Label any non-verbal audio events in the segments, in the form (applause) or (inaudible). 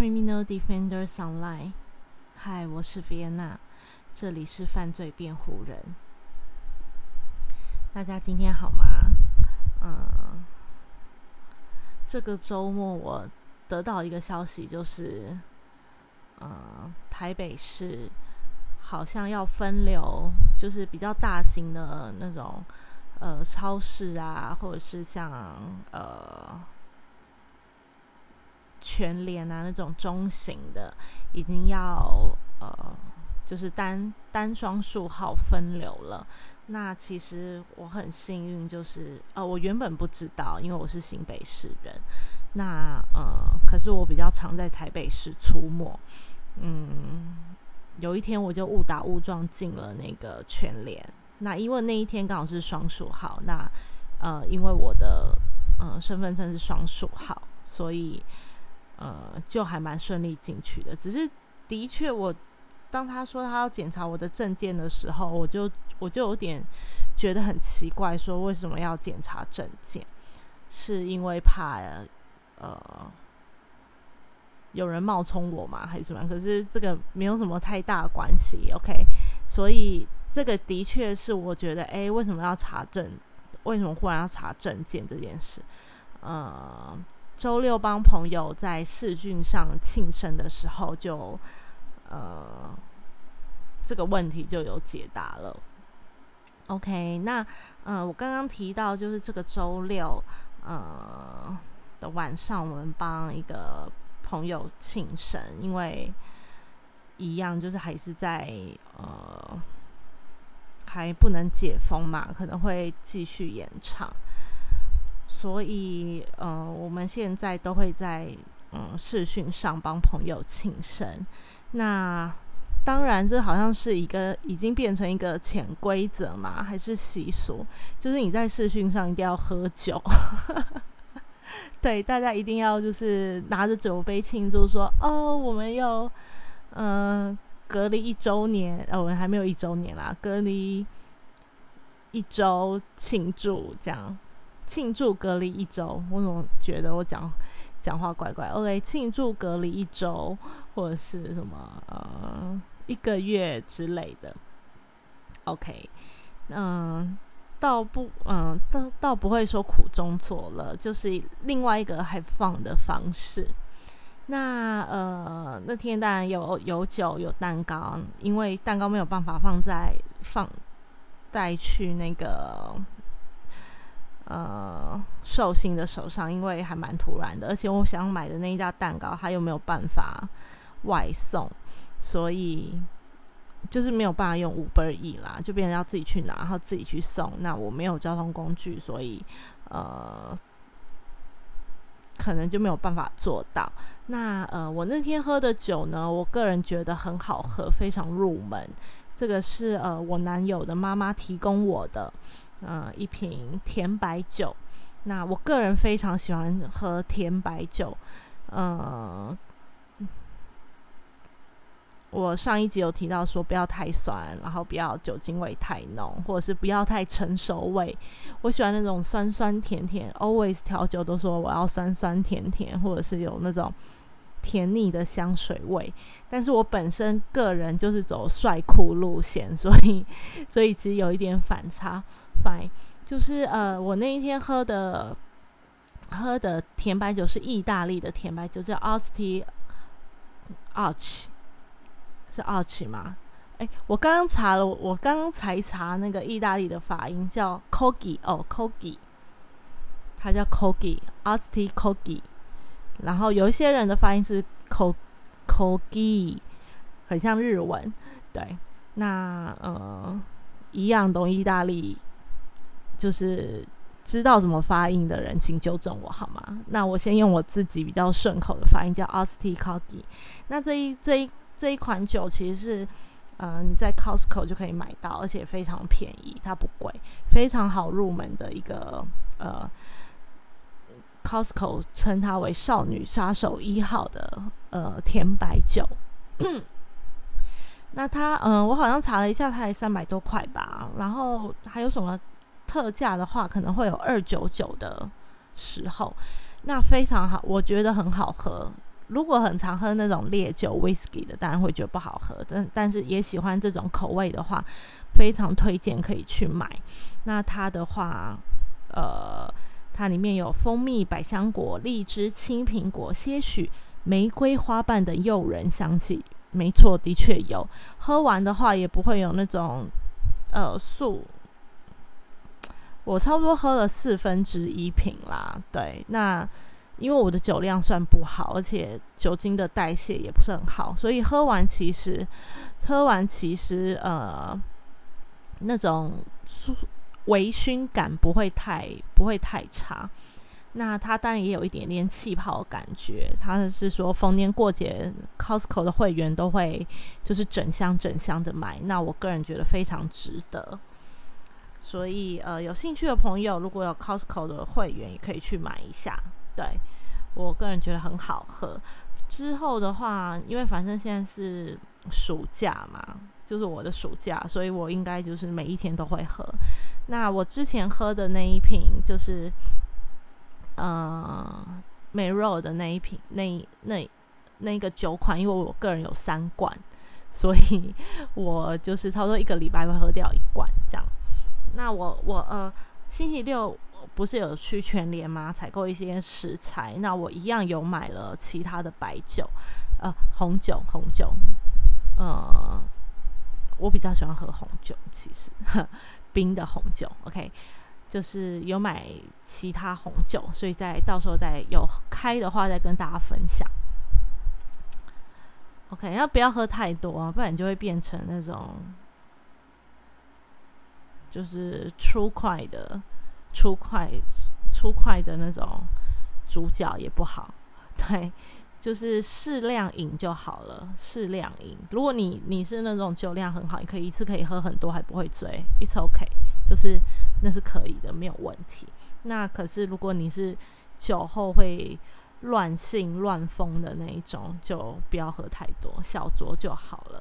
Criminal Defenders Online。嗨，我是 Vienna，这里是犯罪辩护人。大家今天好吗？嗯，这个周末我得到一个消息，就是，嗯，台北市好像要分流，就是比较大型的那种呃超市啊，或者是像呃。全联啊那种中型的，已经要呃，就是单单双数号分流了。那其实我很幸运，就是呃，我原本不知道，因为我是新北市人。那呃，可是我比较常在台北市出没。嗯，有一天我就误打误撞进了那个全联。那因为那一天刚好是双数号，那呃，因为我的呃身份证是双数号，所以。呃，就还蛮顺利进去的。只是的确，我当他说他要检查我的证件的时候，我就我就有点觉得很奇怪，说为什么要检查证件？是因为怕呃有人冒充我吗？还是什么？可是这个没有什么太大关系。OK，所以这个的确是我觉得，哎，为什么要查证？为什么忽然要查证件这件事？呃。周六帮朋友在视讯上庆生的时候就，就呃这个问题就有解答了。OK，那呃我刚刚提到就是这个周六呃的晚上，我们帮一个朋友庆生，因为一样就是还是在呃还不能解封嘛，可能会继续延长。所以，呃，我们现在都会在嗯视讯上帮朋友庆生。那当然，这好像是一个已经变成一个潜规则嘛，还是习俗？就是你在视讯上一定要喝酒，(laughs) 对，大家一定要就是拿着酒杯庆祝，说哦，我们又嗯隔离一周年，哦，我们还没有一周年啦，隔离一周庆祝这样。庆祝隔离一周，我怎么觉得我讲讲话怪怪。OK，庆祝隔离一周，或者是什么呃一个月之类的。OK，嗯，倒不嗯倒倒不会说苦中作乐，就是另外一个还放的方式。那呃那天当然有有酒有蛋糕，因为蛋糕没有办法放在放带去那个。呃，寿星的手上，因为还蛮突然的，而且我想买的那一家蛋糕，他又没有办法外送，所以就是没有办法用五倍亿啦，就变成要自己去拿，然后自己去送。那我没有交通工具，所以呃，可能就没有办法做到。那呃，我那天喝的酒呢，我个人觉得很好喝，非常入门。这个是呃，我男友的妈妈提供我的。呃，一瓶甜白酒，那我个人非常喜欢喝甜白酒。呃，我上一集有提到说不要太酸，然后不要酒精味太浓，或者是不要太成熟味。我喜欢那种酸酸甜甜，always 调酒都说我要酸酸甜甜，或者是有那种甜腻的香水味。但是我本身个人就是走帅酷路线，所以 (laughs) 所以其实有一点反差。fine，就是呃，我那一天喝的喝的甜白酒是意大利的甜白酒，叫 Asti Arch，是 Arch 吗？哎，我刚刚查了，我刚刚才查那个意大利的发音叫 Cogi 哦，Cogi，它叫 cogi asti cogi 然后有一些人的发音是 Cogi，很像日文，对，那呃，一样懂意大利。就是知道怎么发音的人，请纠正我好吗？那我先用我自己比较顺口的发音，叫 austi c o g i 那这一这一这一款酒其实是，呃，你在 Costco 就可以买到，而且非常便宜，它不贵，非常好入门的一个呃，Costco 称它为少女杀手一号的呃甜白酒。那它，嗯，我好像查了一下，它才三百多块吧。然后还有什么？特价的话可能会有二九九的时候，那非常好，我觉得很好喝。如果很常喝那种烈酒 whisky 的，当然会觉得不好喝。但但是也喜欢这种口味的话，非常推荐可以去买。那它的话，呃，它里面有蜂蜜、百香果、荔枝、青苹果、些许玫瑰花瓣的诱人香气。没错，的确有。喝完的话也不会有那种呃素。我差不多喝了四分之一瓶啦。对，那。因为我的酒量算不好，而且酒精的代谢也不是很好，所以喝完其实喝完其实呃那种微醺感不会太不会太差。那它当然也有一点点气泡的感觉。它是说逢年过节 Costco 的会员都会就是整箱整箱的买，那我个人觉得非常值得。所以呃有兴趣的朋友如果有 Costco 的会员也可以去买一下。对我个人觉得很好喝。之后的话，因为反正现在是暑假嘛，就是我的暑假，所以我应该就是每一天都会喝。那我之前喝的那一瓶就是，呃，美肉的那一瓶，那那那个酒款，因为我个人有三罐，所以我就是差不多一个礼拜会喝掉一罐这样。那我我呃，星期六。不是有去全联吗？采购一些食材，那我一样有买了其他的白酒，呃，红酒，红酒，呃，我比较喜欢喝红酒，其实 (laughs) 冰的红酒，OK，就是有买其他红酒，所以在到时候再有开的话再跟大家分享，OK，要不要喝太多啊？不然你就会变成那种就是粗快的。粗快、粗快的那种主角也不好，对，就是适量饮就好了。适量饮，如果你你是那种酒量很好，你可以一次可以喝很多还不会醉，it's OK，就是那是可以的，没有问题。那可是如果你是酒后会乱性乱疯的那一种，就不要喝太多，小酌就好了。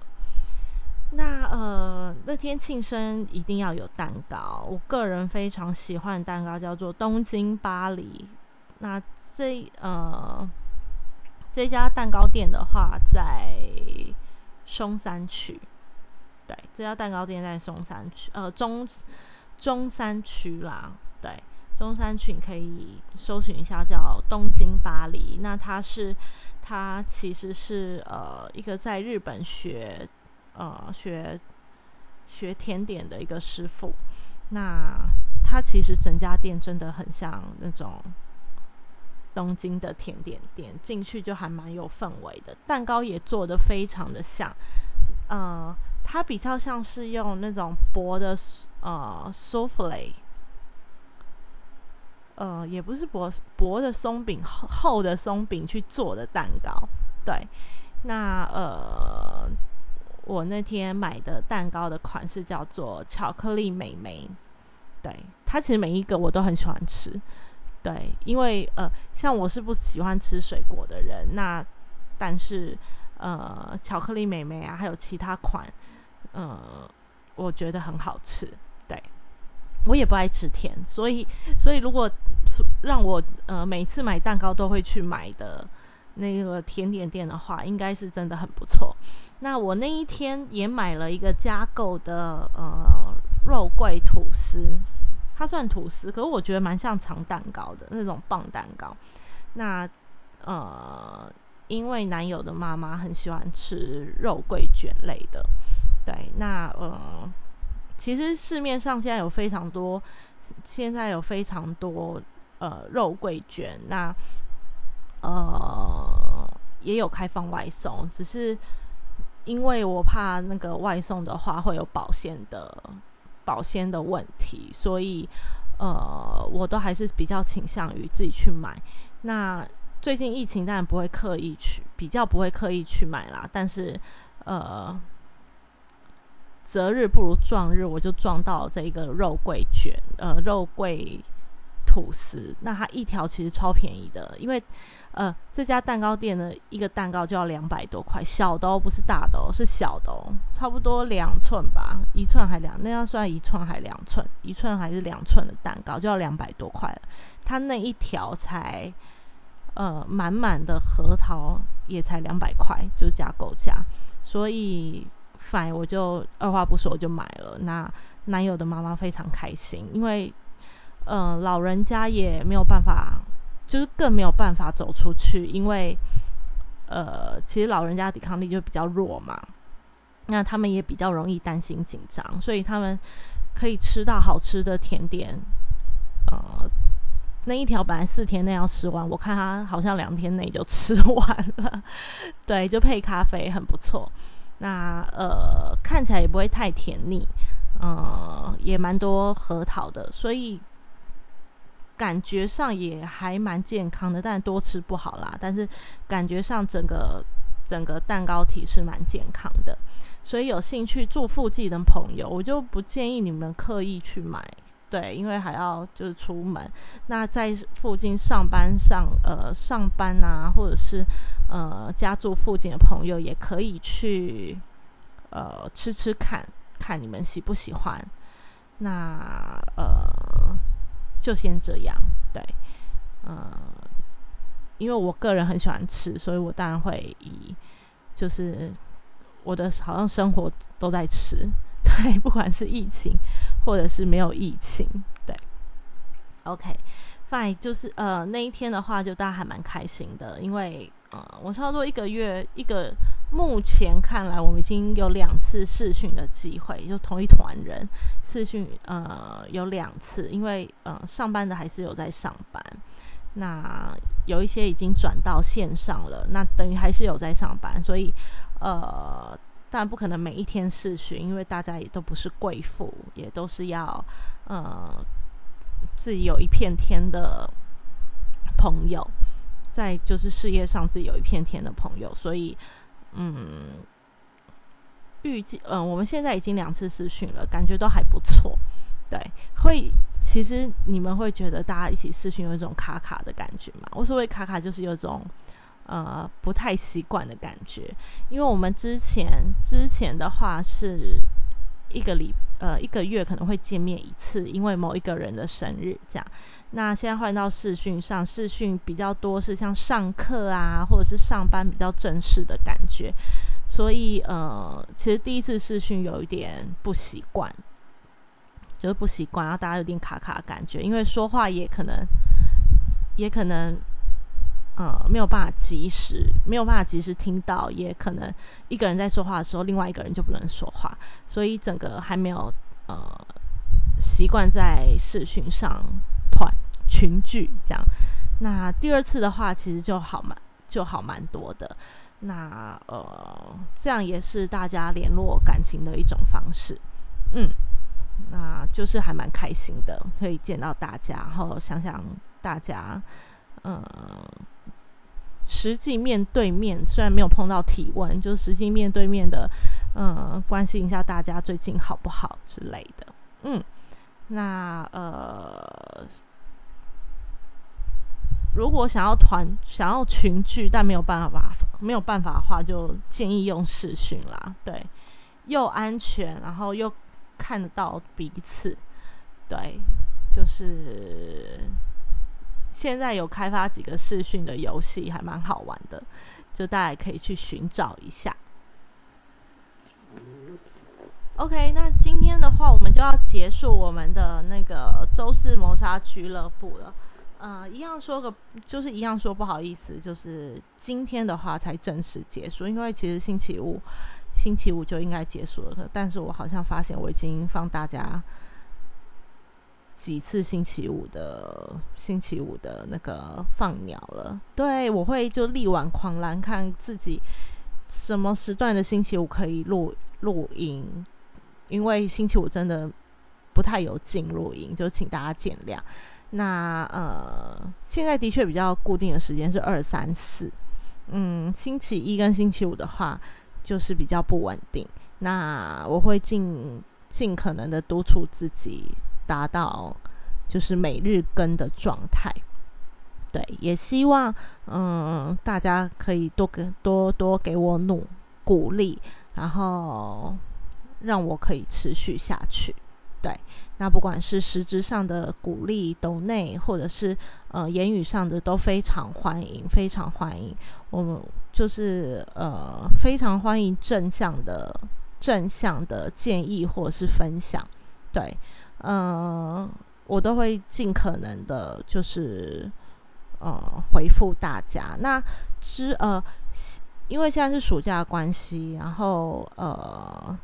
那呃，那天庆生一定要有蛋糕。我个人非常喜欢的蛋糕叫做东京巴黎。那这呃这家蛋糕店的话，在松山区。对，这家蛋糕店在松山区，呃中中山区啦。对，中山区你可以搜寻一下，叫东京巴黎。那它是它其实是呃一个在日本学。呃，学学甜点的一个师傅，那他其实整家店真的很像那种东京的甜点店，进去就还蛮有氛围的。蛋糕也做的非常的像，呃，它比较像是用那种薄的呃 souffle，呃，也不是薄薄的松饼，厚厚的松饼去做的蛋糕。对，那呃。我那天买的蛋糕的款式叫做巧克力美眉，对它其实每一个我都很喜欢吃，对，因为呃，像我是不喜欢吃水果的人，那但是呃，巧克力美眉啊，还有其他款，呃，我觉得很好吃，对我也不爱吃甜，所以所以如果让我呃每次买蛋糕都会去买的。那个甜点店的话，应该是真的很不错。那我那一天也买了一个加购的呃肉桂吐司，它算吐司，可是我觉得蛮像长蛋糕的那种棒蛋糕。那呃，因为男友的妈妈很喜欢吃肉桂卷类的，对，那呃，其实市面上现在有非常多，现在有非常多呃肉桂卷，那。呃，也有开放外送，只是因为我怕那个外送的话会有保鲜的保鲜的问题，所以呃，我都还是比较倾向于自己去买。那最近疫情当然不会刻意去，比较不会刻意去买啦。但是呃，择日不如撞日，我就撞到这一个肉桂卷，呃，肉桂。吐司，那它一条其实超便宜的，因为呃这家蛋糕店的一个蛋糕就要两百多块，小的哦，不是大的哦，是小的哦，差不多两寸吧，一寸还两，那要算一寸还两寸，一寸还是两寸的蛋糕就要两百多块了，它那一条才呃满满的核桃也才两百块，就是加购价，所以反我就二话不说就买了。那男友的妈妈非常开心，因为呃老人家也没有办法，就是更没有办法走出去，因为呃其实老人家抵抗力就比较弱嘛。那他们也比较容易担心紧张，所以他们可以吃到好吃的甜点。呃，那一条本来四天内要吃完，我看他好像两天内就吃完了。(laughs) 对，就配咖啡很不错。那呃，看起来也不会太甜腻，呃，也蛮多核桃的，所以感觉上也还蛮健康的。但多吃不好啦，但是感觉上整个整个蛋糕体是蛮健康的。所以有兴趣住附近的朋友，我就不建议你们刻意去买，对，因为还要就是出门。那在附近上班上呃上班啊，或者是呃家住附近的朋友，也可以去呃吃吃看看你们喜不喜欢。那呃就先这样，对，呃，因为我个人很喜欢吃，所以我当然会以就是。我的好像生活都在吃，(laughs) 对，不管是疫情或者是没有疫情，对，OK，Fine，就是呃那一天的话，就大家还蛮开心的，因为呃我差不多一个月一个，目前看来我们已经有两次试训的机会，就同一团人试训，呃有两次，因为呃上班的还是有在上班，那有一些已经转到线上了，那等于还是有在上班，所以。呃，当然不可能每一天试训，因为大家也都不是贵妇，也都是要呃自己有一片天的朋友，在就是事业上自己有一片天的朋友，所以嗯，预计嗯我们现在已经两次试训了，感觉都还不错。对，会其实你们会觉得大家一起试训有一种卡卡的感觉吗？我所谓卡卡就是有种。呃，不太习惯的感觉，因为我们之前之前的话是一个礼呃一个月可能会见面一次，因为某一个人的生日这样。那现在换到视讯上，视讯比较多是像上课啊，或者是上班比较正式的感觉，所以呃，其实第一次视讯有一点不习惯，就是不习惯，然后大家有点卡卡的感觉，因为说话也可能也可能。呃，没有办法及时，没有办法及时听到，也可能一个人在说话的时候，另外一个人就不能说话，所以整个还没有呃习惯在视讯上团群聚这样。那第二次的话，其实就好蛮就好蛮多的。那呃，这样也是大家联络感情的一种方式。嗯，那就是还蛮开心的，可以见到大家，然后想想大家，嗯。实际面对面，虽然没有碰到体温，就实际面对面的，嗯，关心一下大家最近好不好之类的。嗯，那呃，如果想要团、想要群聚，但没有办法、没有办法的话，就建议用视讯啦。对，又安全，然后又看得到彼此。对，就是。现在有开发几个视讯的游戏，还蛮好玩的，就大家可以去寻找一下。OK，那今天的话，我们就要结束我们的那个周四谋杀俱乐部了。呃，一样说个，就是一样说不好意思，就是今天的话才正式结束，因为其实星期五星期五就应该结束了，但是我好像发现我已经放大家。几次星期五的星期五的那个放鸟了，对我会就力挽狂澜，看自己什么时段的星期五可以录录音，因为星期五真的不太有劲录音，就请大家见谅。那呃，现在的确比较固定的时间是二三四，嗯，星期一跟星期五的话就是比较不稳定。那我会尽尽可能的督促自己。达到就是每日更的状态，对，也希望嗯大家可以多给多多给我努鼓励，然后让我可以持续下去。对，那不管是实质上的鼓励、抖内，或者是呃言语上的，都非常欢迎，非常欢迎。我们就是呃非常欢迎正向的正向的建议或者是分享。对，嗯，我都会尽可能的，就是呃回复大家。那之呃，因为现在是暑假关系，然后呃。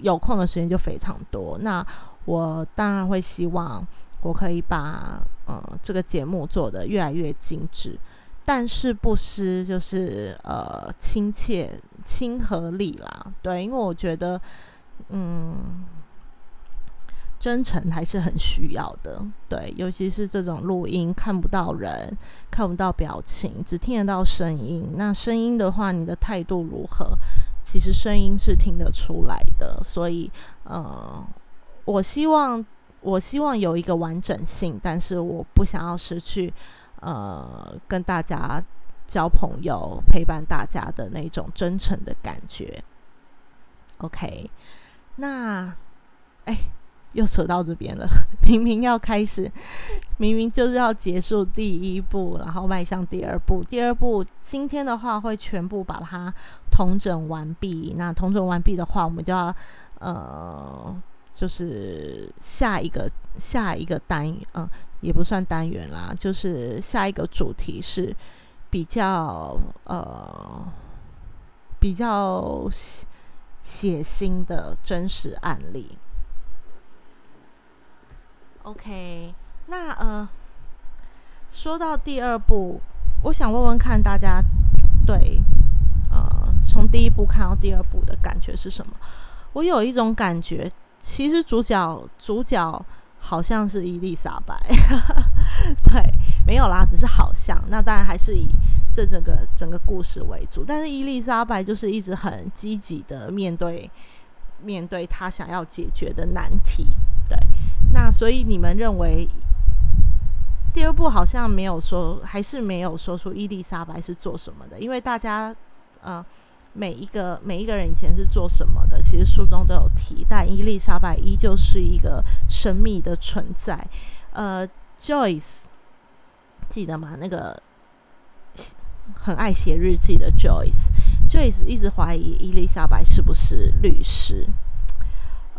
有空的时间就非常多，那我当然会希望我可以把呃这个节目做得越来越精致，但是不失就是呃亲切亲和力啦，对，因为我觉得嗯真诚还是很需要的，对，尤其是这种录音看不到人看不到表情，只听得到声音，那声音的话，你的态度如何？其实声音是听得出来的，所以，呃，我希望我希望有一个完整性，但是我不想要失去，呃，跟大家交朋友、陪伴大家的那种真诚的感觉。OK，那，哎。又扯到这边了，(laughs) 明明要开始，明明就是要结束第一步，然后迈向第二步。第二步今天的话会全部把它统整完毕。那统整完毕的话，我们就要呃，就是下一个下一个单元，嗯，也不算单元啦，就是下一个主题是比较呃比较血腥的真实案例。OK，那呃，说到第二部，我想问问看大家对呃从第一部看到第二部的感觉是什么？我有一种感觉，其实主角主角好像是伊丽莎白，(laughs) 对，没有啦，只是好像。那当然还是以这整个整个故事为主，但是伊丽莎白就是一直很积极的面对面对他想要解决的难题，对。那所以你们认为第二部好像没有说，还是没有说出伊丽莎白是做什么的？因为大家呃每一个每一个人以前是做什么的，其实书中都有提，但伊丽莎白依旧是一个神秘的存在。呃，Joyce 记得吗？那个很爱写日记的 Joyce，Joyce 一直怀疑伊丽莎白是不是律师。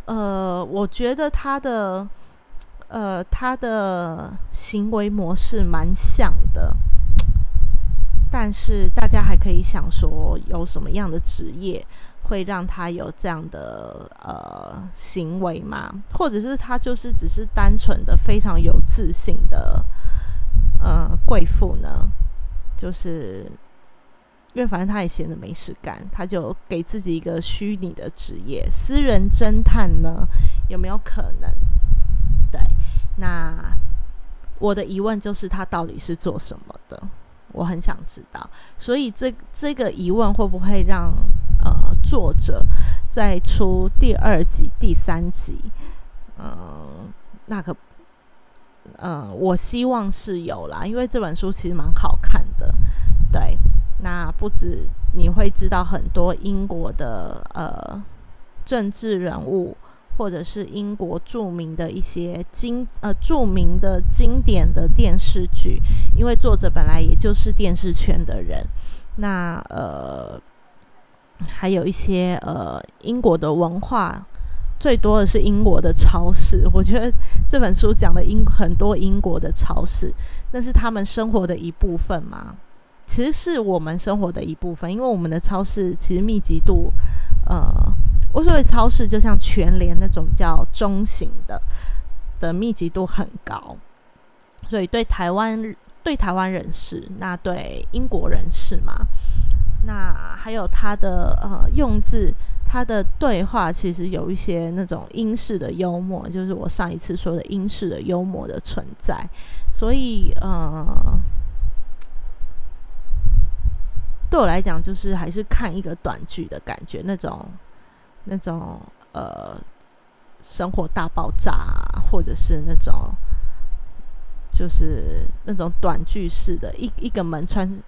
呃，我觉得他的。呃，他的行为模式蛮像的，(tsk) 但是大家还可以想说，有什么样的职业会让他有这样的呃行为吗？或者是他就是只是单纯的非常有自信的呃贵妇呢？就是因为反正他也闲着没事干，他就给自己一个虚拟的职业——私人侦探呢？有没有可能？对，那我的疑问就是他到底是做什么的？我很想知道。所以这这个疑问会不会让呃作者在出第二集、第三集？嗯，那个，嗯，我希望是有啦，因为这本书其实蛮好看的。对，那不止你会知道很多英国的呃政治人物。或者是英国著名的一些经呃著名的经典的电视剧，因为作者本来也就是电视圈的人，那呃还有一些呃英国的文化，最多的是英国的超市。我觉得这本书讲的英很多英国的超市，那是他们生活的一部分嘛？其实是我们生活的一部分，因为我们的超市其实密集度呃。我所谓超市，就像全联那种叫中型的，的密集度很高，所以对台湾对台湾人士，那对英国人士嘛，那还有他的呃用字，他的对话其实有一些那种英式的幽默，就是我上一次说的英式的幽默的存在，所以呃，对我来讲，就是还是看一个短剧的感觉，那种。那种呃，生活大爆炸，或者是那种，就是那种短剧式的，一一个门穿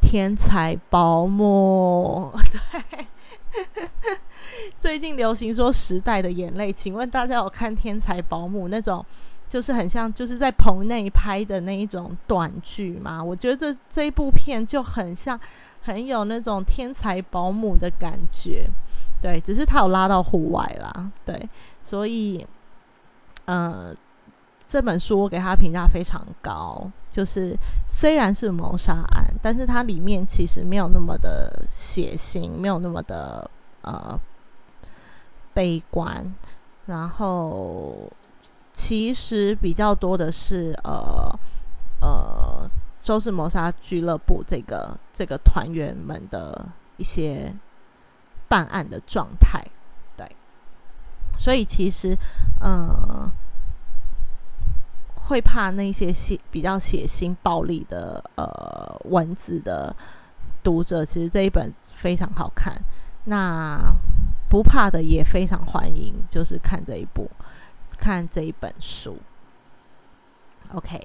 天才保姆，(laughs) 对，(laughs) 最近流行说时代的眼泪，请问大家有看《天才保姆》那种，就是很像就是在棚内拍的那一种短剧吗？我觉得这这一部片就很像，很有那种天才保姆的感觉。对，只是他有拉到户外啦。对，所以，呃，这本书我给他评价非常高。就是虽然是谋杀案，但是它里面其实没有那么的血腥，没有那么的呃悲观。然后其实比较多的是呃呃周氏谋杀俱乐部这个这个团员们的一些。办案的状态，对，所以其实，嗯，会怕那些血比较血腥暴力的呃文字的读者，其实这一本非常好看。那不怕的也非常欢迎，就是看这一部，看这一本书。OK，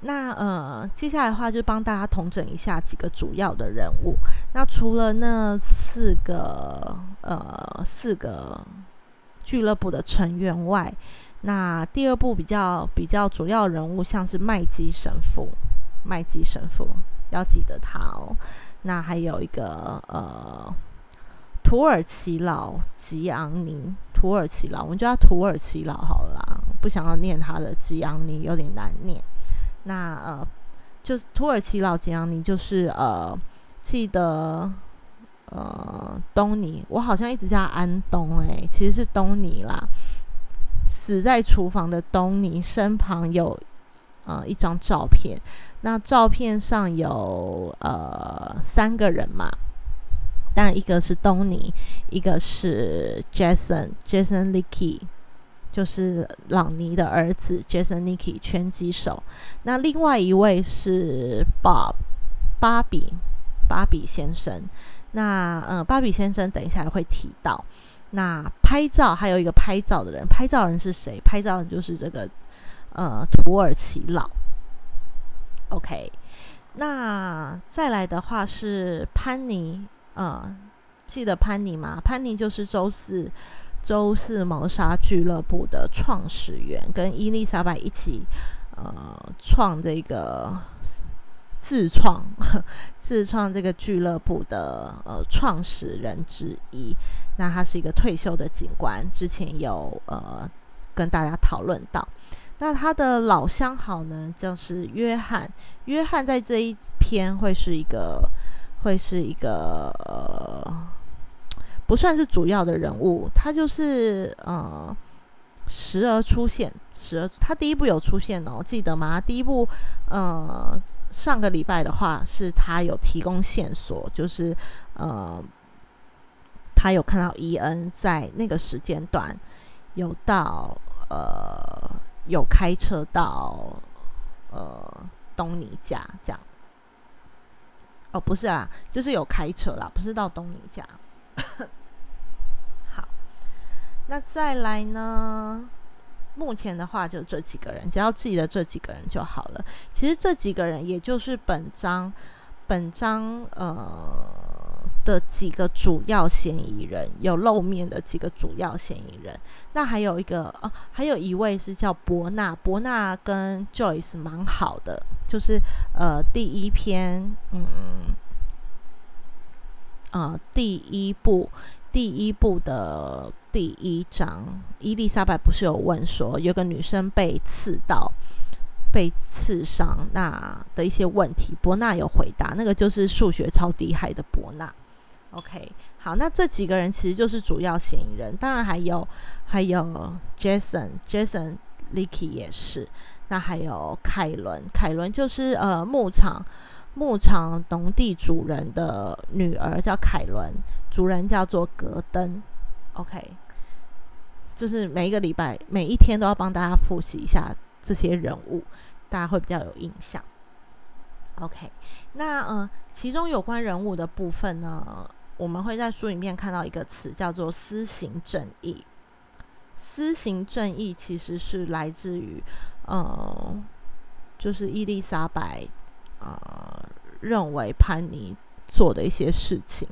那呃，接下来的话就帮大家统整一下几个主要的人物。那除了那四个呃四个俱乐部的成员外，那第二部比较比较主要人物，像是麦基神父，麦基神父要记得他哦。那还有一个呃土耳其佬吉昂尼，土耳其佬，我们叫他土耳其佬好了。不想要念他的吉昂尼，有点难念。那呃，就是土耳其佬吉昂尼，就是呃，记得呃，东尼，我好像一直叫安东，哎，其实是东尼啦。死在厨房的东尼身旁有呃一张照片，那照片上有呃三个人嘛，但一个是东尼，一个是 Jason，Jason Licky。就是朗尼的儿子 Jason Nicky 拳击手，那另外一位是 Bob 芭比芭比先生。那呃，芭比先生等一下会提到。那拍照还有一个拍照的人，拍照人是谁？拍照人就是这个呃土耳其佬。OK，那再来的话是潘尼，呃，记得潘尼吗？潘尼就是周四。周四谋杀俱乐部的创始人，跟伊丽莎白一起，呃，创这个自创 (laughs) 自创这个俱乐部的呃创始人之一。那他是一个退休的警官，之前有呃跟大家讨论到。那他的老相好呢，就是约翰。约翰在这一篇会是一个会是一个呃。不算是主要的人物，他就是呃时而出现，时而他第一部有出现哦，记得吗？第一部呃上个礼拜的话是他有提供线索，就是呃他有看到伊恩在那个时间段有到呃有开车到呃东尼家这样，哦不是啊，就是有开车啦，不是到东尼家。(laughs) 好，那再来呢？目前的话就这几个人，只要记得这几个人就好了。其实这几个人也就是本章本章呃的几个主要嫌疑人，有露面的几个主要嫌疑人。那还有一个啊，还有一位是叫伯纳，伯纳跟 Joyce 蛮好的，就是呃第一篇嗯。呃，第一部，第一部的第一章，伊丽莎白不是有问说，有个女生被刺到，被刺伤，那的一些问题，伯纳有回答，那个就是数学超厉害的伯纳。OK，好，那这几个人其实就是主要嫌疑人，当然还有还有 Jason，Jason Licky 也是，那还有凯伦，凯伦就是呃牧场。牧场农地主人的女儿叫凯伦，主人叫做格登。OK，就是每一个礼拜、每一天都要帮大家复习一下这些人物，大家会比较有印象。OK，那呃，其中有关人物的部分呢，我们会在书里面看到一个词叫做“私行正义”。私行正义其实是来自于呃，就是伊丽莎白。呃，认为潘妮做的一些事情，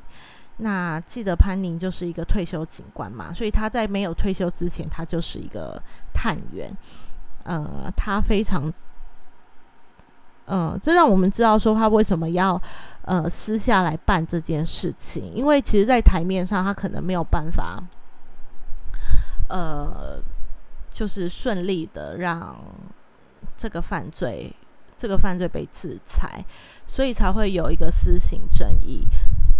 那记得潘宁就是一个退休警官嘛，所以他在没有退休之前，他就是一个探员。呃，他非常，嗯，这让我们知道说他为什么要呃私下来办这件事情，因为其实，在台面上他可能没有办法，呃，就是顺利的让这个犯罪这个犯罪被制裁，所以才会有一个私刑正义。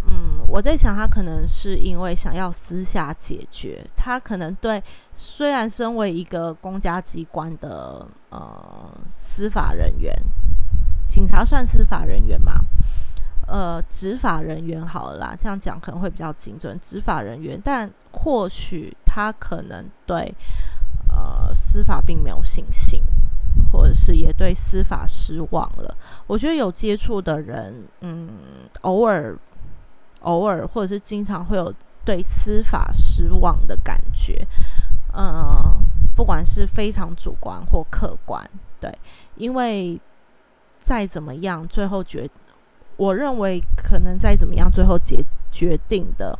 嗯，我在想，他可能是因为想要私下解决，他可能对虽然身为一个公家机关的呃司法人员，警察算司法人员吗？呃，执法人员好了啦，这样讲可能会比较精准。执法人员，但或许他可能对呃司法并没有信心，或者是也对司法失望了。我觉得有接触的人，嗯，偶尔。偶尔或者是经常会有对司法失望的感觉，嗯，不管是非常主观或客观，对，因为再怎么样，最后决，我认为可能再怎么样，最后决决定的，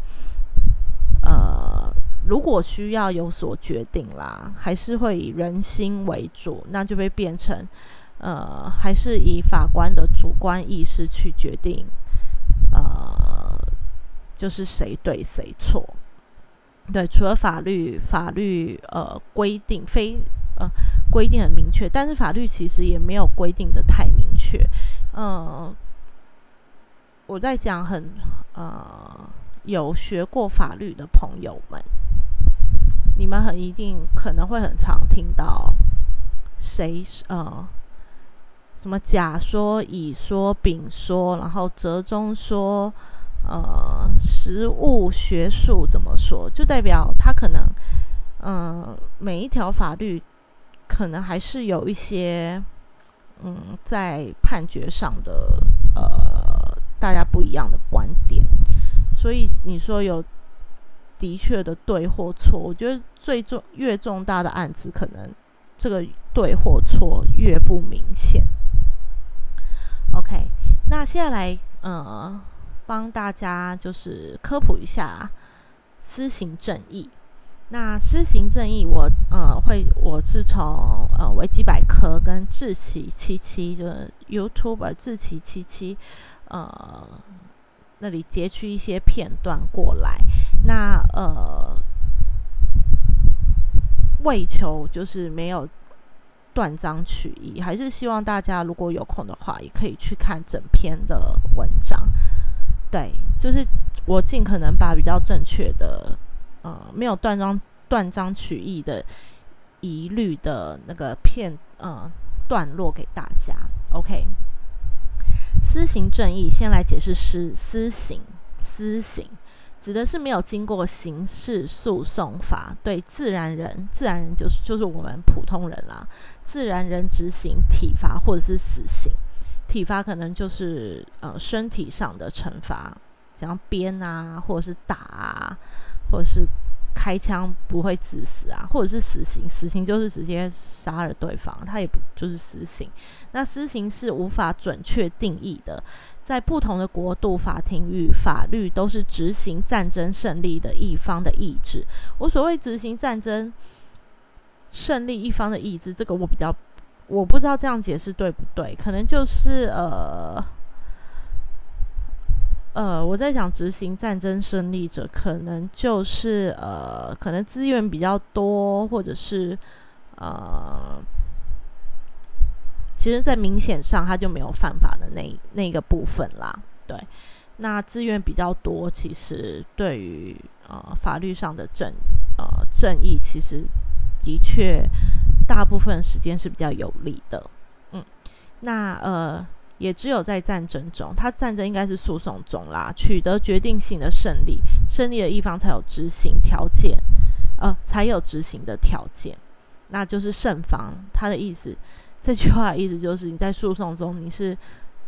呃，如果需要有所决定啦，还是会以人心为主，那就会变成，呃，还是以法官的主观意识去决定，呃。就是谁对谁错，对，除了法律法律呃规定非呃规定很明确，但是法律其实也没有规定的太明确。嗯，我在讲很呃有学过法律的朋友们，你们很一定可能会很常听到谁呃什么甲说乙说丙说，然后折中说。呃，实物学术怎么说？就代表他可能，嗯，每一条法律可能还是有一些，嗯，在判决上的呃，大家不一样的观点。所以你说有的确的对或错，我觉得最重越重大的案子，可能这个对或错越不明显。OK，那现在来，呃。帮大家就是科普一下私刑正义。那施行正义，我呃会我是从呃维基百科跟志奇七七，就是 YouTuber 志奇七七呃那里截取一些片段过来。那呃为求就是没有断章取义，还是希望大家如果有空的话，也可以去看整篇的文章。对，就是我尽可能把比较正确的，呃，没有断章断章取义的疑虑的那个片，呃，段落给大家。OK，私刑正义，先来解释私私刑。私刑指的是没有经过刑事诉讼法对自然人，自然人就是就是我们普通人啦，自然人执行体罚或者是死刑。体罚可能就是呃身体上的惩罚，像鞭啊，或者是打啊，或者是开枪不会致死啊，或者是死刑。死刑就是直接杀了对方，他也不就是死刑。那死刑是无法准确定义的，在不同的国度，法庭与法律都是执行战争胜利的一方的意志。我所谓执行战争胜利一方的意志，这个我比较。我不知道这样解释对不对，可能就是呃呃，我在想执行战争胜利者，可能就是呃，可能资源比较多，或者是呃，其实，在明显上他就没有犯法的那那个部分啦。对，那资源比较多，其实对于呃法律上的正呃正义，其实的确。大部分时间是比较有利的，嗯，那呃，也只有在战争中，他战争应该是诉讼中啦，取得决定性的胜利，胜利的一方才有执行条件，呃，才有执行的条件，那就是胜方。他的意思，这句话的意思就是你在诉讼中你是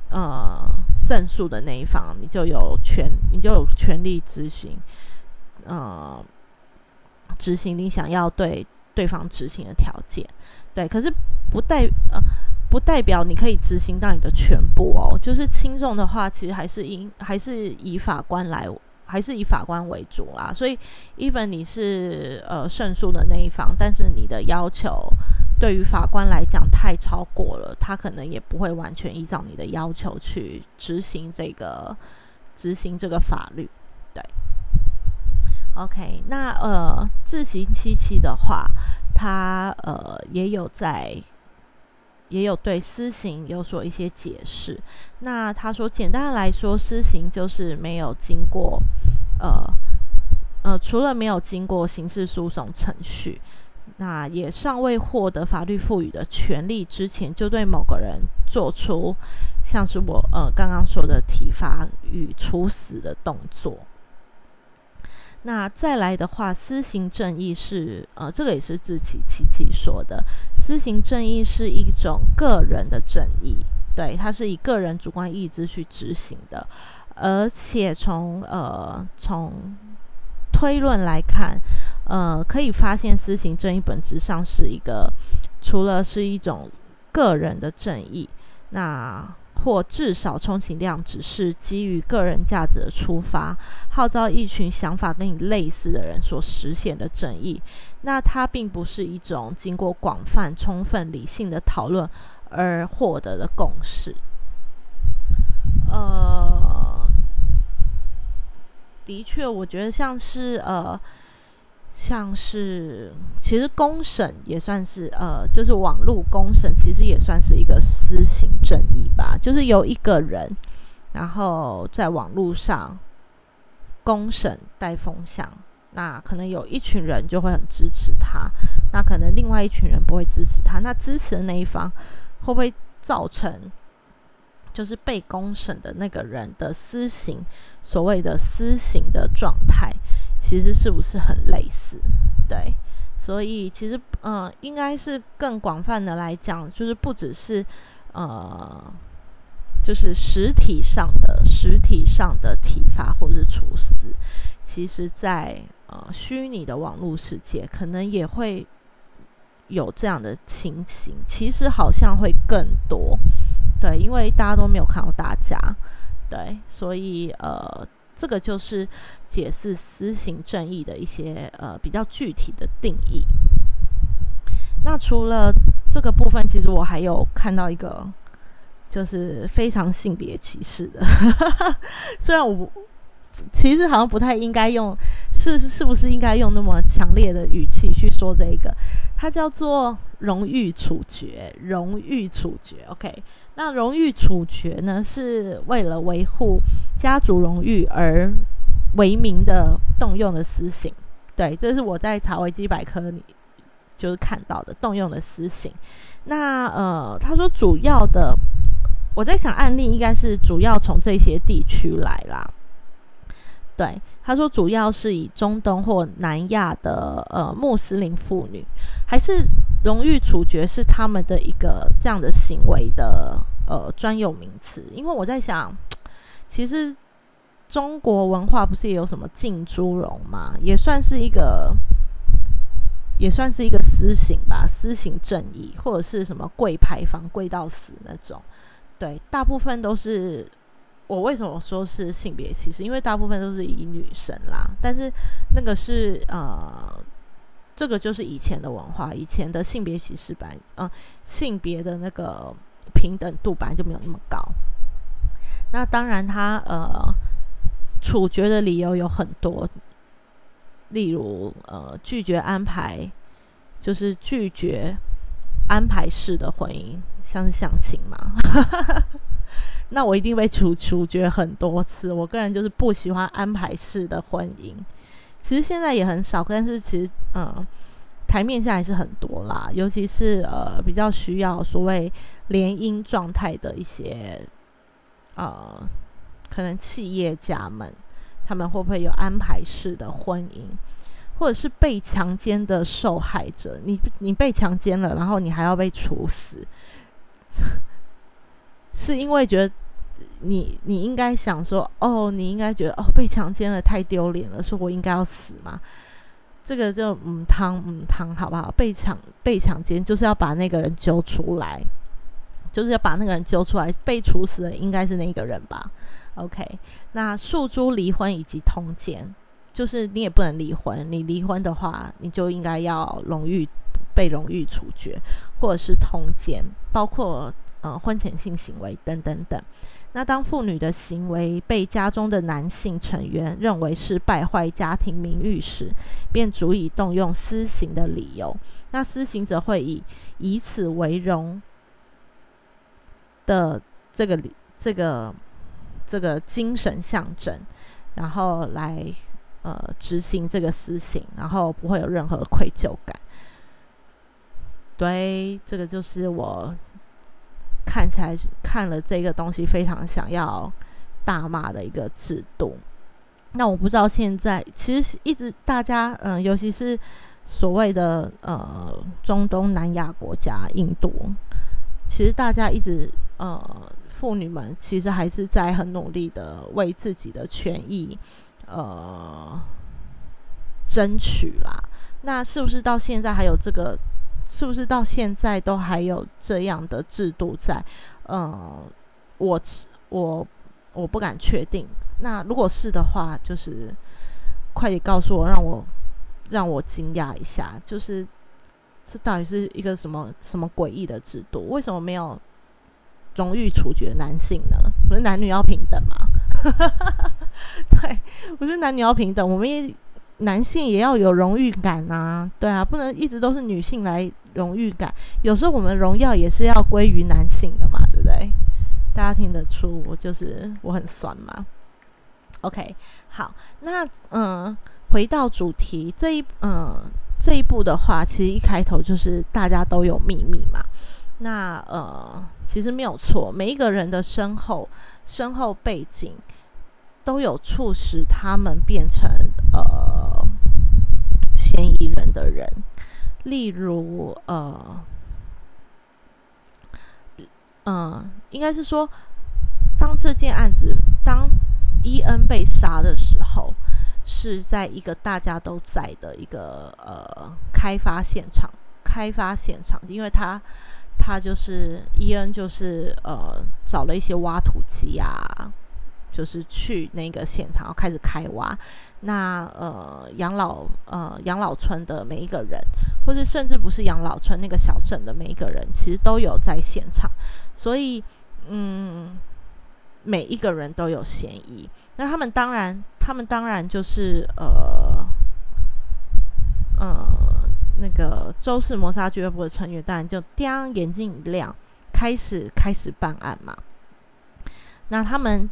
呃胜诉的那一方，你就有权，你就有权利执行，呃，执行你想要对。对方执行的条件，对，可是不代呃不代表你可以执行到你的全部哦。就是轻重的话，其实还是应还是以法官来还是以法官为主啦。所以，even 你是呃胜诉的那一方，但是你的要求对于法官来讲太超过了，他可能也不会完全依照你的要求去执行这个执行这个法律。对，OK，那呃自行七七的话，他呃也有在。也有对私刑有所一些解释。那他说，简单来说，私刑就是没有经过，呃呃，除了没有经过刑事诉讼程序，那也尚未获得法律赋予的权利之前，就对某个人做出像是我呃刚刚说的体罚与处死的动作。那再来的话，私行正义是呃，这个也是自己琪琪说的。私行正义是一种个人的正义，对，它是以个人主观意志去执行的。而且从呃从推论来看，呃，可以发现私行正义本质上是一个，除了是一种个人的正义，那。或至少充其量只是基于个人价值的出发，号召一群想法跟你类似的人所实现的正义，那它并不是一种经过广泛、充分、理性的讨论而获得的共识。呃，的确，我觉得像是呃。像是，其实公审也算是，呃，就是网络公审，其实也算是一个私刑正义吧。就是有一个人，然后在网络上公审带风向，那可能有一群人就会很支持他，那可能另外一群人不会支持他。那支持的那一方会不会造成，就是被公审的那个人的私刑，所谓的私刑的状态？其实是不是很类似？对，所以其实嗯，应该是更广泛的来讲，就是不只是呃，就是实体上的实体上的体罚或是处死，其实在呃虚拟的网络世界，可能也会有这样的情形。其实好像会更多，对，因为大家都没有看到大家，对，所以呃。这个就是解释私刑正义的一些呃比较具体的定义。那除了这个部分，其实我还有看到一个，就是非常性别歧视的。(laughs) 虽然我其实好像不太应该用，是是不是应该用那么强烈的语气去说这个？它叫做荣誉处决，荣誉处决。OK，那荣誉处决呢，是为了维护家族荣誉而为名的动用的私刑。对，这是我在查维基百科里就是看到的动用的私刑。那呃，他说主要的，我在想案例应该是主要从这些地区来啦。对，他说主要是以中东或南亚的呃穆斯林妇女，还是荣誉处决是他们的一个这样的行为的呃专有名词。因为我在想，其实中国文化不是也有什么浸猪笼嘛，也算是一个，也算是一个私刑吧，私刑正义，或者是什么跪牌坊跪到死那种。对，大部分都是。我为什么说是性别歧视？因为大部分都是以女生啦，但是那个是呃，这个就是以前的文化，以前的性别歧视版，嗯，性别的那个平等度本来就没有那么高。那当然，他呃，处决的理由有很多，例如呃，拒绝安排，就是拒绝安排式的婚姻，像是相亲嘛。(laughs) 那我一定被处处决很多次。我个人就是不喜欢安排式的婚姻，其实现在也很少，但是其实嗯，台面下还是很多啦。尤其是呃比较需要所谓联姻状态的一些呃，可能企业家们，他们会不会有安排式的婚姻，或者是被强奸的受害者？你你被强奸了，然后你还要被处死？是因为觉得你你应该想说哦，你应该觉得哦被强奸了太丢脸了，说我应该要死吗？这个就嗯汤嗯汤好不好？被强被强奸就是要把那个人揪出来，就是要把那个人揪出来，被处死的应该是那个人吧？OK，那诉诸离婚以及通奸，就是你也不能离婚，你离婚的话，你就应该要荣誉被荣誉处决，或者是通奸，包括呃婚前性行为等等等。那当妇女的行为被家中的男性成员认为是败坏家庭名誉时，便足以动用私刑的理由。那私刑者会以以此为荣的这个这个这个精神象征，然后来呃执行这个私刑，然后不会有任何愧疚感。对，这个就是我。看起来看了这个东西，非常想要大骂的一个制度。那我不知道现在其实一直大家嗯，尤其是所谓的呃中东南亚国家印度，其实大家一直呃妇女们其实还是在很努力的为自己的权益呃争取啦。那是不是到现在还有这个？是不是到现在都还有这样的制度在？嗯，我我我不敢确定。那如果是的话，就是快点告诉我，让我让我惊讶一下。就是这到底是一个什么什么诡异的制度？为什么没有荣誉处决男性呢？不是男女要平等吗？(laughs) 对，不是男女要平等，我们也。男性也要有荣誉感呐，对啊，不能一直都是女性来荣誉感。有时候我们荣耀也是要归于男性的嘛，对不对？大家听得出我就是我很酸嘛。OK，好，那嗯，回到主题这一嗯这一步的话，其实一开头就是大家都有秘密嘛。那呃，其实没有错，每一个人的身后身后背景。都有促使他们变成呃嫌疑人的人，例如呃，嗯，应该是说，当这件案子当伊恩被杀的时候，是在一个大家都在的一个呃开发现场，开发现场，因为他他就是伊恩，就是呃找了一些挖土机啊。就是去那个现场，要开始开挖。那呃，养老呃养老村的每一个人，或者甚至不是养老村那个小镇的每一个人，其实都有在现场。所以，嗯，每一个人都有嫌疑。那他们当然，他们当然就是呃呃那个周氏谋杀俱乐部的成员，当然就当眼睛一亮，开始开始办案嘛。那他们。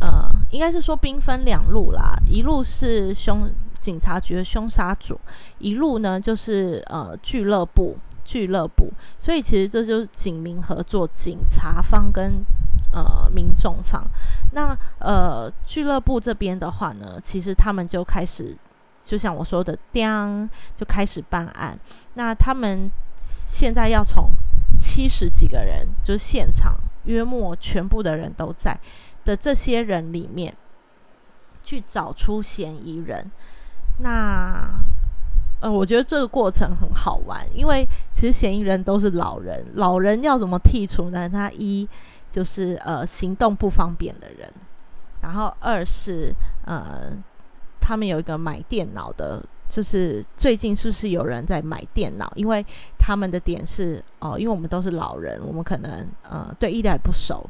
呃，应该是说兵分两路啦，一路是凶警察局的凶杀组，一路呢就是呃俱乐部俱乐部，所以其实这就是警民合作，警察方跟呃民众方。那呃俱乐部这边的话呢，其实他们就开始，就像我说的，当就开始办案。那他们现在要从七十几个人，就是现场约莫全部的人都在。的这些人里面，去找出嫌疑人。那呃，我觉得这个过程很好玩，因为其实嫌疑人都是老人。老人要怎么剔除呢？他一就是呃行动不方便的人，然后二是呃他们有一个买电脑的，就是最近是不是有人在买电脑？因为他们的点是哦，因为我们都是老人，我们可能呃对医疗不熟。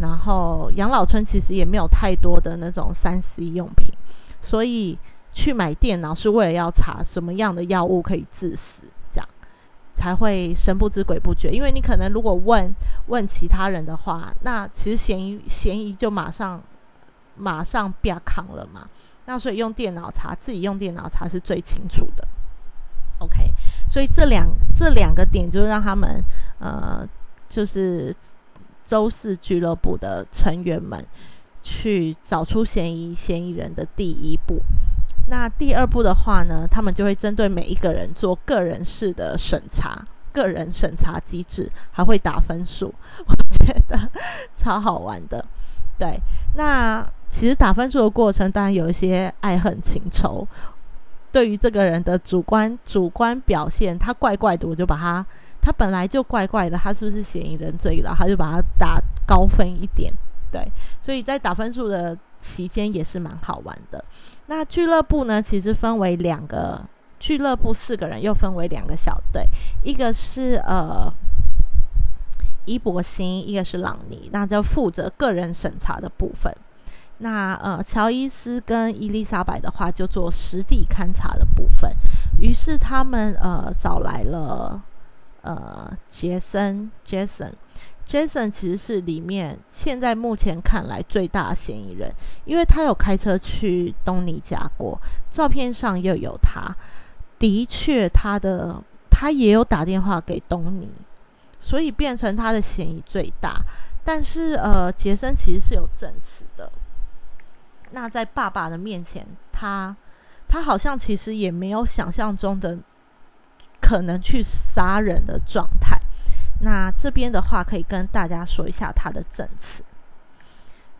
然后养老村其实也没有太多的那种三 C 用品，所以去买电脑是为了要查什么样的药物可以致死，这样才会神不知鬼不觉。因为你可能如果问问其他人的话，那其实嫌疑嫌疑就马上马上变扛了嘛。那所以用电脑查，自己用电脑查是最清楚的。OK，所以这两这两个点就让他们呃就是。周四俱乐部的成员们去找出嫌疑嫌疑人的第一步，那第二步的话呢，他们就会针对每一个人做个人式的审查，个人审查机制还会打分数，(laughs) 我觉得超好玩的。对，那其实打分数的过程当然有一些爱恨情仇，对于这个人的主观主观表现，他怪怪的，我就把他他本来就怪怪的，他是不是嫌疑人最高？他就把他打高分一点，对，所以在打分数的期间也是蛮好玩的。那俱乐部呢，其实分为两个俱乐部，四个人又分为两个小队，一个是呃伊博辛，一个是朗尼，那就负责个人审查的部分。那呃，乔伊斯跟伊丽莎白的话就做实地勘察的部分。于是他们呃找来了呃杰森，Jason，Jason 其实是里面现在目前看来最大嫌疑人，因为他有开车去东尼家过，照片上又有他，的确他的他也有打电话给东尼，所以变成他的嫌疑最大。但是呃，杰森其实是有证词的。那在爸爸的面前，他他好像其实也没有想象中的可能去杀人的状态。那这边的话，可以跟大家说一下他的证词。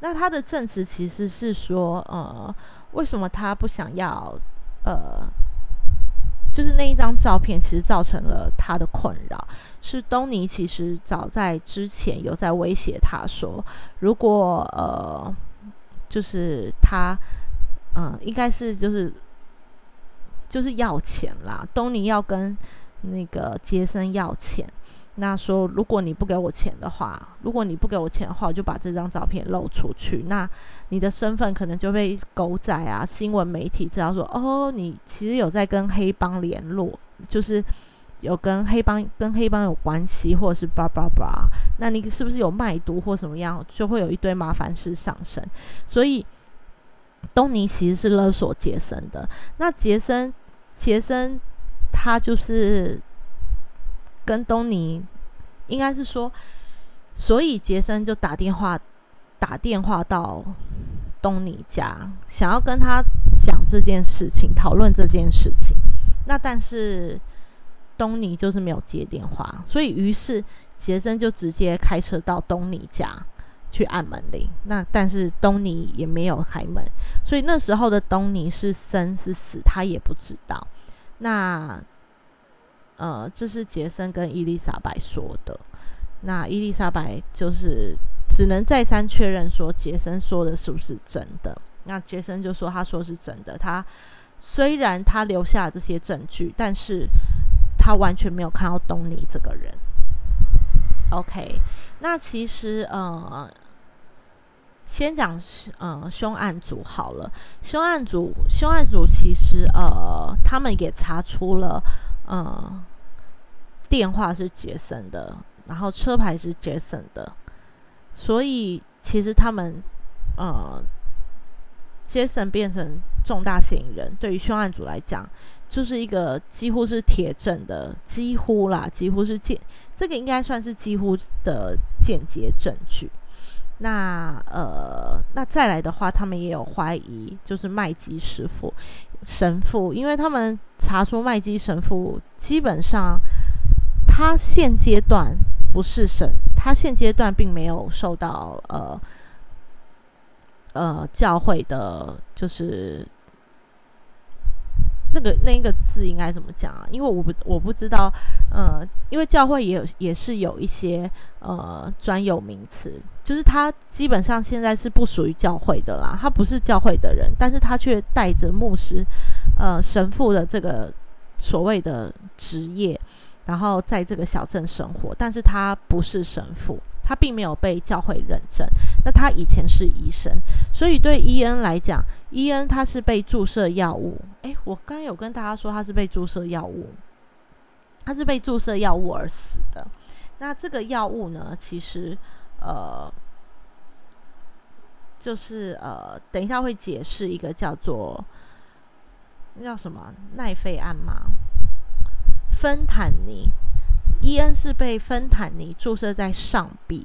那他的证词其实是说，呃，为什么他不想要？呃，就是那一张照片其实造成了他的困扰。是东尼其实早在之前有在威胁他说，如果呃。就是他，嗯，应该是就是就是要钱啦。东尼要跟那个杰森要钱，那说如果你不给我钱的话，如果你不给我钱的话，我就把这张照片露出去，那你的身份可能就被狗仔啊、新闻媒体知道说，哦，你其实有在跟黑帮联络，就是有跟黑帮跟黑帮有关系，或者是叭叭叭。那你是不是有卖毒或什么样，就会有一堆麻烦事上升。所以东尼其实是勒索杰森的。那杰森，杰森他就是跟东尼，应该是说，所以杰森就打电话打电话到东尼家，想要跟他讲这件事情，讨论这件事情。那但是东尼就是没有接电话，所以于是。杰森就直接开车到东尼家去按门铃，那但是东尼也没有开门，所以那时候的东尼是生是死他也不知道。那呃，这是杰森跟伊丽莎白说的。那伊丽莎白就是只能再三确认说杰森说的是不是真的。那杰森就说他说是真的。他虽然他留下这些证据，但是他完全没有看到东尼这个人。OK，那其实呃，先讲呃凶案组好了。凶案组，凶案组其实呃，他们也查出了呃电话是杰森的，然后车牌是杰森的，所以其实他们呃，杰森变成重大嫌疑人，对于凶案组来讲。就是一个几乎是铁证的，几乎啦，几乎是间，这个应该算是几乎的间接证据。那呃，那再来的话，他们也有怀疑，就是麦基师傅神父，因为他们查出麦基神父基本上他现阶段不是神，他现阶段并没有受到呃呃教会的，就是。那个那一个字应该怎么讲啊？因为我不我不知道，呃，因为教会也有也是有一些呃专有名词，就是他基本上现在是不属于教会的啦，他不是教会的人，但是他却带着牧师、呃神父的这个所谓的职业，然后在这个小镇生活，但是他不是神父。他并没有被教会认证，那他以前是医生，所以对伊恩来讲，伊恩他是被注射药物。诶，我刚有跟大家说他是被注射药物，他是被注射药物而死的。那这个药物呢，其实呃，就是呃，等一下会解释一个叫做那叫什么奈费安吗？芬坦尼。伊恩是被芬坦尼注射在上臂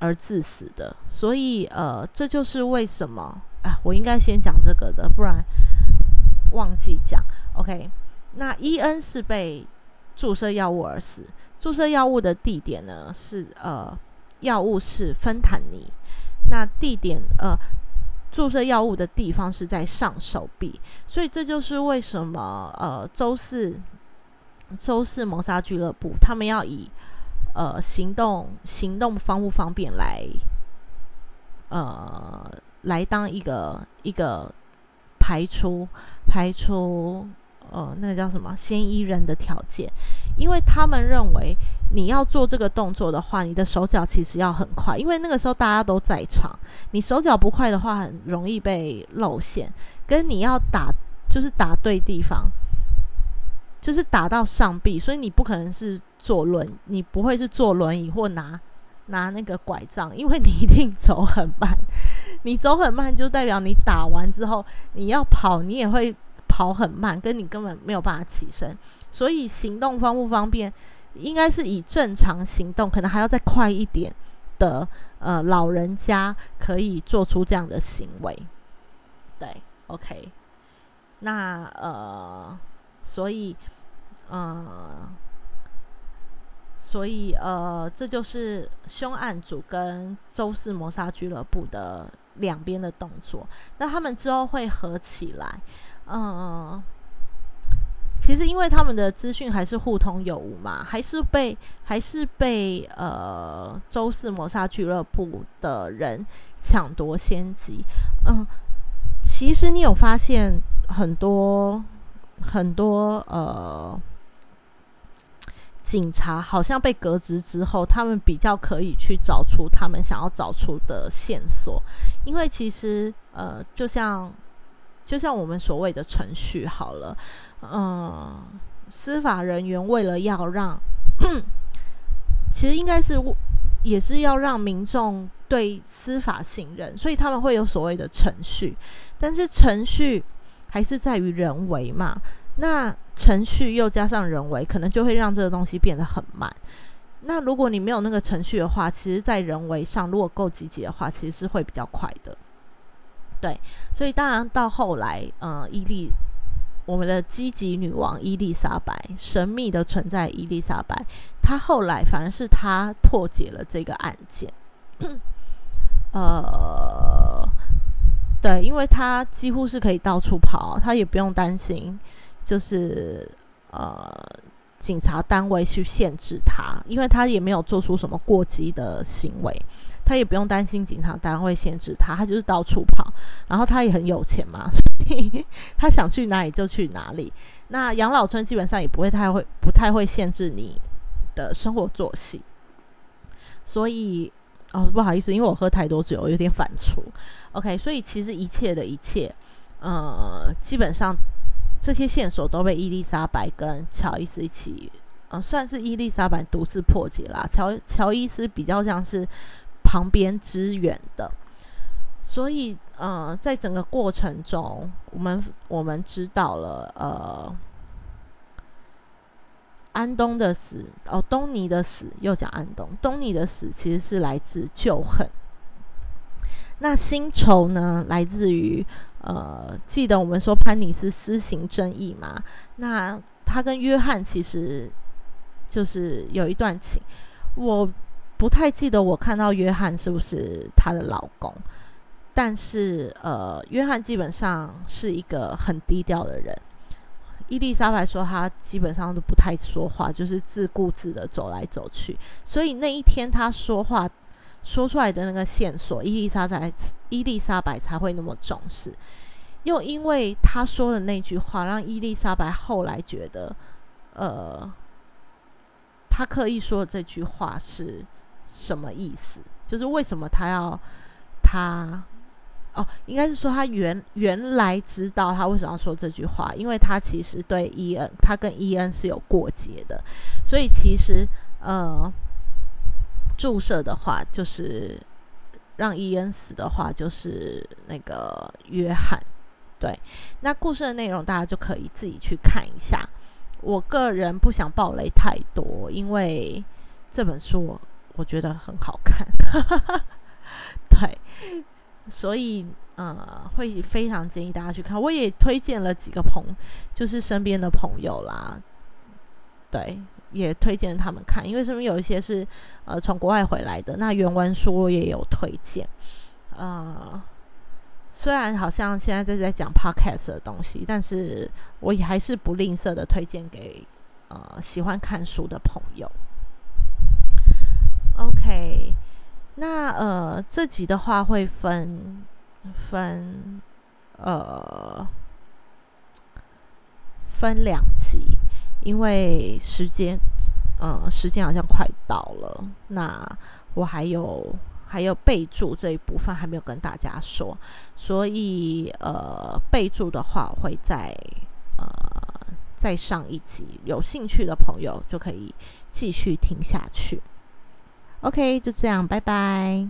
而致死的，所以呃，这就是为什么啊，我应该先讲这个的，不然忘记讲。OK，那伊恩是被注射药物而死，注射药物的地点呢是呃，药物是芬坦尼，那地点呃，注射药物的地方是在上手臂，所以这就是为什么呃，周四。周氏谋杀俱乐部，他们要以呃行动行动方不方便来呃来当一个一个排除排除呃那个叫什么嫌疑人的条件，因为他们认为你要做这个动作的话，你的手脚其实要很快，因为那个时候大家都在场，你手脚不快的话，很容易被露馅，跟你要打就是打对地方。就是打到上臂，所以你不可能是坐轮，你不会是坐轮椅或拿拿那个拐杖，因为你一定走很慢。(laughs) 你走很慢，就代表你打完之后你要跑，你也会跑很慢，跟你根本没有办法起身。所以行动方不方便，应该是以正常行动，可能还要再快一点的呃老人家可以做出这样的行为。对，OK，那呃。所以，呃，所以呃，这就是凶案组跟周四谋杀俱乐部的两边的动作。那他们之后会合起来，嗯，其实因为他们的资讯还是互通有无嘛，还是被还是被呃周四谋杀俱乐部的人抢夺先机。嗯，其实你有发现很多。很多呃，警察好像被革职之后，他们比较可以去找出他们想要找出的线索，因为其实呃，就像就像我们所谓的程序好了，嗯，司法人员为了要让，(clears throat) 其实应该是也是要让民众对司法信任，所以他们会有所谓的程序，但是程序。还是在于人为嘛？那程序又加上人为，可能就会让这个东西变得很慢。那如果你没有那个程序的话，其实，在人为上，如果够积极的话，其实是会比较快的。对，所以当然到后来，嗯，伊丽，我们的积极女王伊丽莎白，神秘的存在伊丽莎白，她后来反而是她破解了这个案件。(coughs) 呃。对，因为他几乎是可以到处跑，他也不用担心，就是呃，警察单位去限制他，因为他也没有做出什么过激的行为，他也不用担心警察单位限制他，他就是到处跑，然后他也很有钱嘛，所以他想去哪里就去哪里。那养老村基本上也不会太会，不太会限制你的生活作息，所以。哦，不好意思，因为我喝太多酒，有点反刍。OK，所以其实一切的一切，呃，基本上这些线索都被伊丽莎白跟乔伊斯一起，呃，算是伊丽莎白独自破解啦。乔乔伊斯比较像是旁边支援的，所以呃，在整个过程中，我们我们知道了，呃。安东的死，哦，东尼的死，又讲安东。东尼的死其实是来自旧恨。那新仇呢，来自于呃，记得我们说潘尼斯私行正义嘛？那他跟约翰其实就是有一段情，我不太记得我看到约翰是不是她的老公，但是呃，约翰基本上是一个很低调的人。伊丽莎白说：“她基本上都不太说话，就是自顾自的走来走去。所以那一天她说话说出来的那个线索，伊丽莎白伊丽莎白才会那么重视。又因为她说的那句话，让伊丽莎白后来觉得，呃，她刻意说的这句话是什么意思？就是为什么她要她？”哦，应该是说他原原来知道他为什么要说这句话，因为他其实对伊恩，他跟伊恩是有过节的，所以其实呃，注射的话就是让伊恩死的话，就是那个约翰。对，那故事的内容大家就可以自己去看一下。我个人不想暴雷太多，因为这本书我觉得很好看。(laughs) 对。所以，呃，会非常建议大家去看。我也推荐了几个朋，就是身边的朋友啦，对，也推荐他们看，因为身边有一些是呃从国外回来的。那原文书也有推荐。呃，虽然好像现在在在讲 podcast 的东西，但是我也还是不吝啬的推荐给呃喜欢看书的朋友。OK，那呃这集的话会分分呃分两集，因为时间呃时间好像快到了，那我还有还有备注这一部分还没有跟大家说，所以呃备注的话会在呃再上一集，有兴趣的朋友就可以继续听下去。OK，就这样，拜拜。